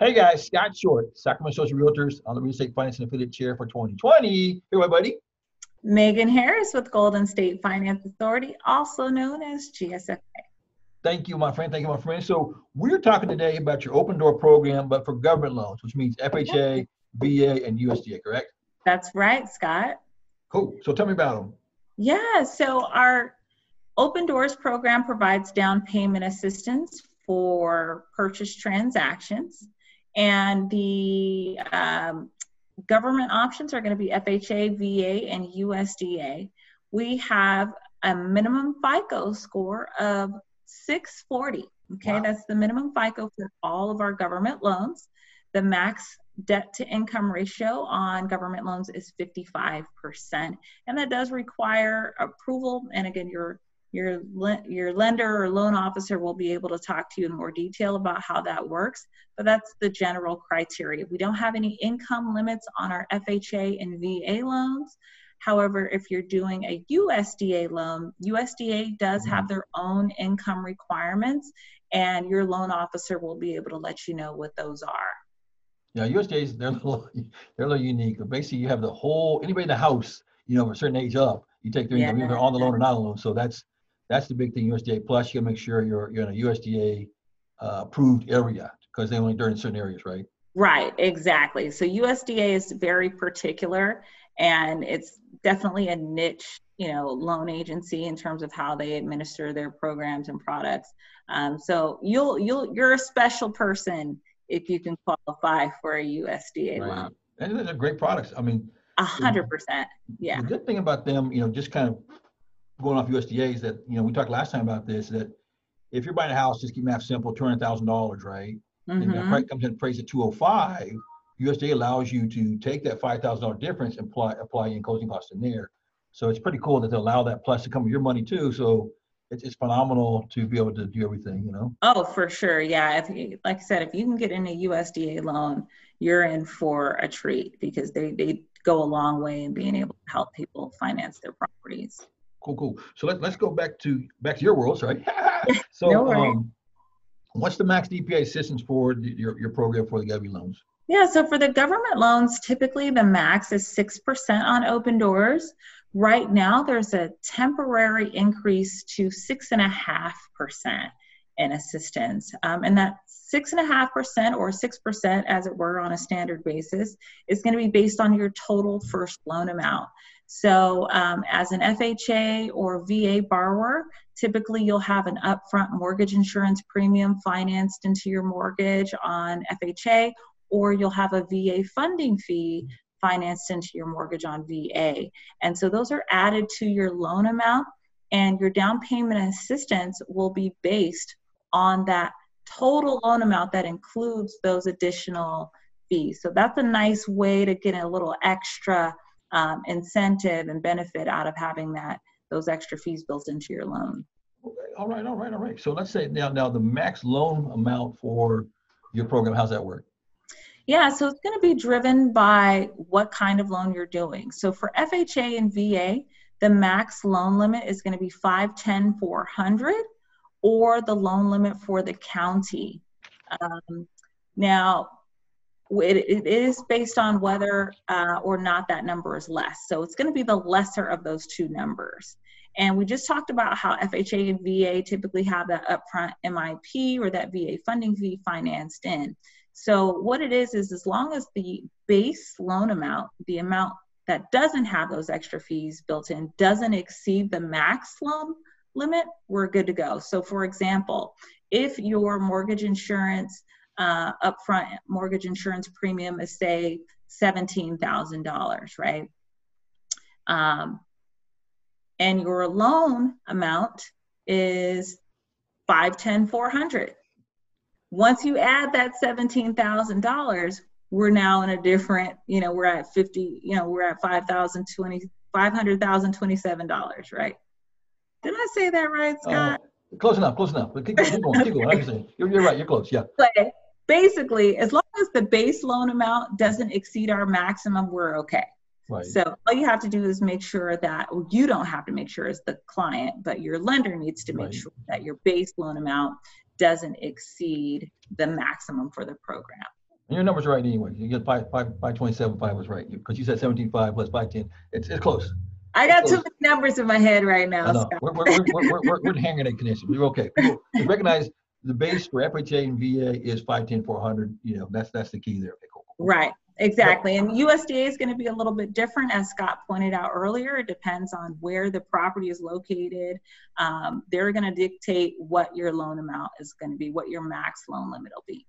Hey guys, Scott Short, Sacramento Social Realtors on the Real Estate Finance and Affiliate Chair for 2020. Here, my buddy. Megan Harris with Golden State Finance Authority, also known as GSFA. Thank you, my friend. Thank you, my friend. So we're talking today about your open door program, but for government loans, which means FHA, VA, and USDA, correct? That's right, Scott. Cool. So tell me about them. Yeah, so our Open Doors program provides down payment assistance for purchase transactions. And the um, government options are going to be FHA, VA, and USDA. We have a minimum FICO score of 640. Okay, wow. that's the minimum FICO for all of our government loans. The max debt to income ratio on government loans is 55%. And that does require approval. And again, your your your lender or loan officer will be able to talk to you in more detail about how that works but that's the general criteria. We don't have any income limits on our fha and va loans. However if you're doing a usda loan usda does mm-hmm. have their own income requirements and your loan officer will be able to let you know what those are. Yeah usda's they're a little, they're a little unique basically you have the whole anybody in the house you know a certain age up you take their yeah. income either on the loan or not on the loan so that's that's the big thing. USDA plus, you gotta make sure you're you're in a USDA uh, approved area because they only during certain areas, right? Right, exactly. So USDA is very particular, and it's definitely a niche, you know, loan agency in terms of how they administer their programs and products. Um, so you'll you'll you're a special person if you can qualify for a USDA right. loan. And they're great products. I mean, a hundred percent. Yeah. The good thing about them, you know, just kind of going off USDA is that you know we talked last time about this that if you're buying a house, just keep math simple, two hundred thousand dollars, right? Mm-hmm. And the price comes in price at two hundred oh five. USDA allows you to take that five thousand dollar difference and apply apply in closing costs in there. So it's pretty cool that they allow that plus to come with your money too. So it's, it's phenomenal to be able to do everything, you know. Oh, for sure, yeah. If you, like I said, if you can get in a USDA loan, you're in for a treat because they they go a long way in being able to help people finance their properties cool, cool. So let, let's go back to back to your world, right? so, no um, what's the max DPA assistance for your, your program for the government loans? Yeah, so for the government loans, typically the max is 6% on open doors. Right now, there's a temporary increase to 6.5% in assistance. Um, and that 6.5% or 6%, as it were, on a standard basis, is going to be based on your total first loan amount. So, um, as an FHA or VA borrower, typically you'll have an upfront mortgage insurance premium financed into your mortgage on FHA, or you'll have a VA funding fee financed into your mortgage on VA. And so those are added to your loan amount, and your down payment assistance will be based on that total loan amount that includes those additional fees. So that's a nice way to get a little extra um, incentive and benefit out of having that those extra fees built into your loan. All right, all right, all right. So let's say now now the max loan amount for your program, how's that work? Yeah, so it's going to be driven by what kind of loan you're doing. So for FHA and VA, the max loan limit is going to be 510 400 or the loan limit for the county. Um, now, it, it is based on whether uh, or not that number is less. So it's going to be the lesser of those two numbers. And we just talked about how FHA and VA typically have that upfront MIP or that VA funding fee financed in. So what it is is as long as the base loan amount, the amount that doesn't have those extra fees built in, doesn't exceed the max loan limit, we're good to go. So for example, if your mortgage insurance uh, upfront mortgage insurance premium is say $17,000, right? Um, and your loan amount is 510 400 once you add that $17,000 we're now in a different you know we're at 50 you know we're at 5,020 $500,027 right? Did I say that right uh, Scott? uh, close enough close enough. Keep, keep going keep going. You're, you're right you're close yeah basically, as long as the base loan amount doesn't exceed our maximum, we're okay. Right. So all you have to do is make sure that well, you don't have to make sure as the client, but your lender needs to make right. sure that your base loan amount doesn't exceed the maximum for the program. And your numbers are right anyway. You get five, five, five twenty-seven, five was right, because you said seventeen five plus five ten. It's, it's close. I got too many numbers in my head right now. We're, we're, we're, we're, we're, we're in hand condition. We're okay. People recognize the base for FHA and VA is 510, 400. You know, that's that's the key there. Okay, cool. Right. Exactly. And USDA is going to be a little bit different, as Scott pointed out earlier. It depends on where the property is located. Um, they're going to dictate what your loan amount is going to be, what your max loan limit will be.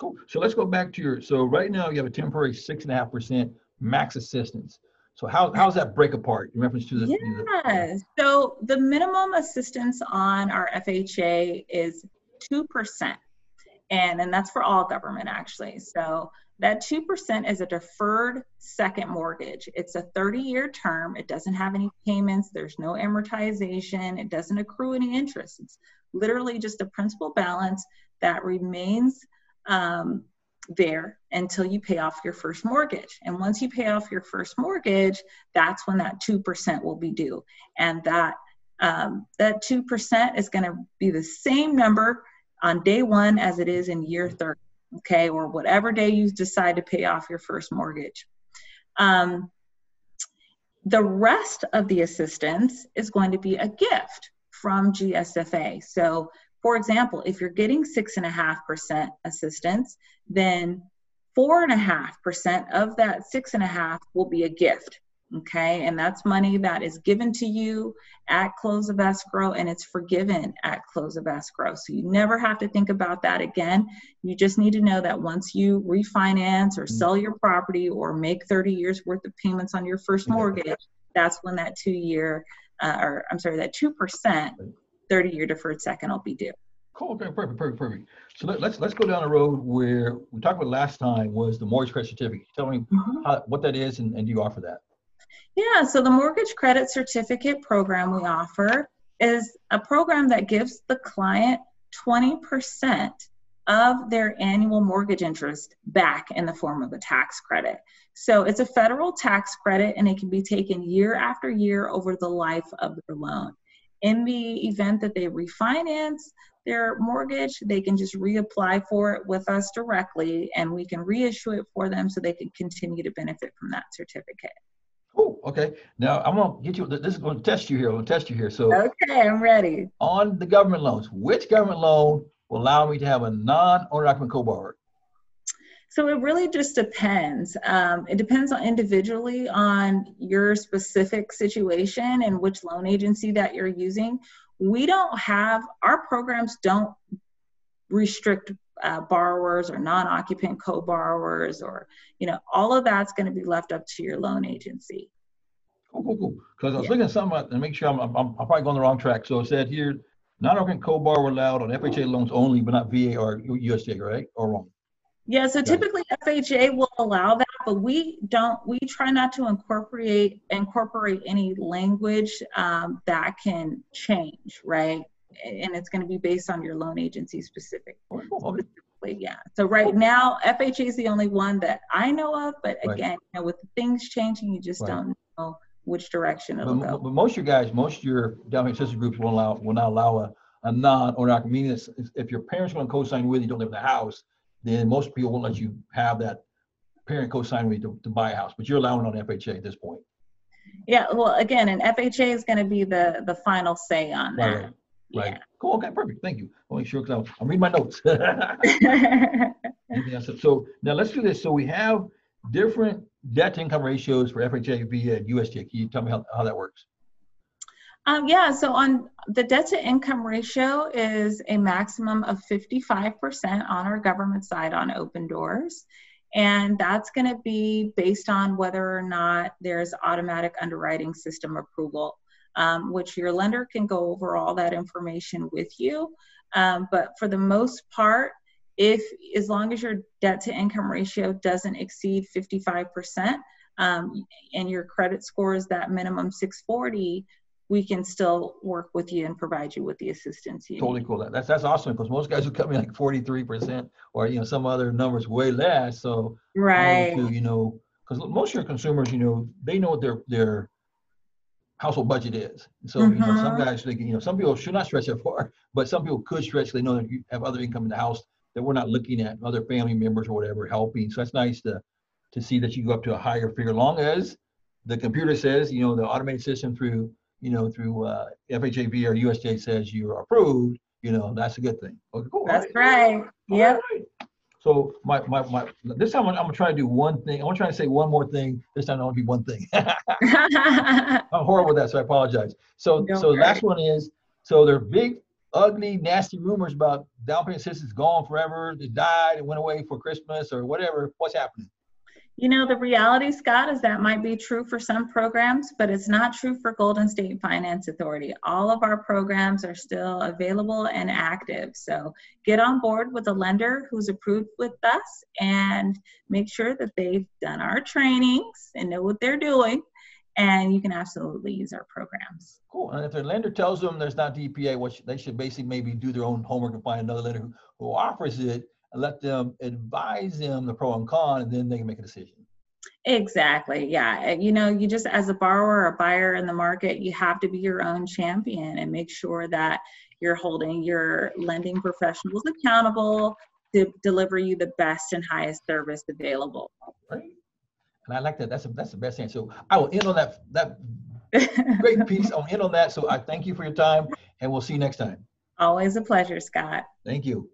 Cool. So let's go back to your. So right now you have a temporary six and a half percent max assistance. So how how's that break apart in reference to the? Yeah. The, so the minimum assistance on our FHA is two percent, and and that's for all government actually. So that 2% is a deferred second mortgage. It's a 30 year term. It doesn't have any payments, there's no amortization, it doesn't accrue any interest. It's literally just a principal balance that remains um, there until you pay off your first mortgage. And once you pay off your first mortgage, that's when that 2% will be due. And that um, that 2% is going to be the same number on day one as it is in year 30 okay, or whatever day you decide to pay off your first mortgage. Um, the rest of the assistance is going to be a gift from GSFA. So, for example, if you're getting 6.5% assistance, then 4.5% of that 6.5 will be a gift okay and that's money that is given to you at close of escrow and it's forgiven at close of escrow so you never have to think about that again you just need to know that once you refinance or sell your property or make 30 years worth of payments on your first mortgage that's when that two year uh, or i'm sorry that 2% 30 year deferred second will be due Cool. Okay. Perfect. Perfect. Perfect. So let, us let's, let's go down the road where we talked about last time was the mortgage credit certificate. Tell me mm-hmm. how, what that is and, and do you offer that? Yeah, so the Mortgage Credit Certificate program we offer is a program that gives the client 20% of their annual mortgage interest back in the form of a tax credit. So it's a federal tax credit and it can be taken year after year over the life of their loan. In the event that they refinance their mortgage, they can just reapply for it with us directly and we can reissue it for them so they can continue to benefit from that certificate. Okay. Now I'm gonna get you. This is going to test you here. I'm gonna test you here. So okay, I'm ready. On the government loans, which government loan will allow me to have a non-owner occupant co-borrower? So it really just depends. Um, it depends on individually on your specific situation and which loan agency that you're using. We don't have our programs don't restrict uh, borrowers or non-occupant co-borrowers or you know all of that's going to be left up to your loan agency cool cool cool because i was yeah. looking at something to make sure I'm, I'm, I'm probably going the wrong track so it said here non-occupant co-borrower allowed on fha loans only but not va or usda right or wrong yeah so typically fha will allow that but we don't we try not to incorporate incorporate any language um, that can change right and it's going to be based on your loan agency specific. Specifically, yeah. So right now, FHA is the only one that I know of, but again, right. you know, with things changing, you just right. don't know which direction it'll but, go. But most of your guys, most of your down payment assistance groups will allow will not allow a, a non or not meaning if your parents want to co-sign with you, don't live in the house, then most people won't let you have that parent co-sign with you to, to buy a house. But you're allowing on FHA at this point. Yeah, well, again, and FHA is going to be the the final say on that. Right. Right. Yeah. Cool. Okay. Perfect. Thank you. I'll make sure because I'm reading my notes. so now let's do this. So we have different debt to income ratios for FHA, VA, and USDA. Can you tell me how, how that works? Um, yeah, so on the debt to income ratio is a maximum of 55% on our government side on open doors. And that's going to be based on whether or not there's automatic underwriting system approval um, which your lender can go over all that information with you. Um, but for the most part, if as long as your debt to income ratio doesn't exceed 55% um, and your credit score is that minimum 640, we can still work with you and provide you with the assistance you totally need. cool that's that's awesome because most guys will come in like 43% or you know some other numbers way less so right to, you know because most of your consumers you know they know what their their household budget is. So mm-hmm. you know, some mm-hmm. guys you know some people should not stretch that far, but some people could stretch. They know that you have other income in the house that we're not looking at other family members or whatever helping. So that's nice to to see that you go up to a higher figure, long as the computer says, you know, the automated system through, you know, through uh, FHAV or USDA says you're approved. You know, that's a good thing. Okay, cool. That's right. right. Yep. Right. So my, my, my, this time I'm, I'm, gonna try to do one thing. I'm gonna try to say one more thing. This time I want to be one thing. I'm horrible with that, so I apologize. So, Don't so worry. last one is, so there are big, ugly, nasty rumors about down payment assistance gone forever. they died. It went away for Christmas or whatever. What's happening? You know, the reality, Scott, is that might be true for some programs, but it's not true for Golden State Finance Authority. All of our programs are still available and active. So get on board with a lender who's approved with us and make sure that they've done our trainings and know what they're doing. And you can absolutely use our programs. Cool. And if their lender tells them there's not DPA, what they should basically maybe do their own homework and find another lender who, who offers it and let them advise them the pro and con, and then they can make a decision. Exactly. Yeah. You know, you just, as a borrower or buyer in the market, you have to be your own champion and make sure that you're holding your lending professionals accountable to deliver you the best and highest service available. Right. And I like that. That's a, that's the best answer. So I will end on that that great piece. I'll end on that. So I thank you for your time, and we'll see you next time. Always a pleasure, Scott. Thank you.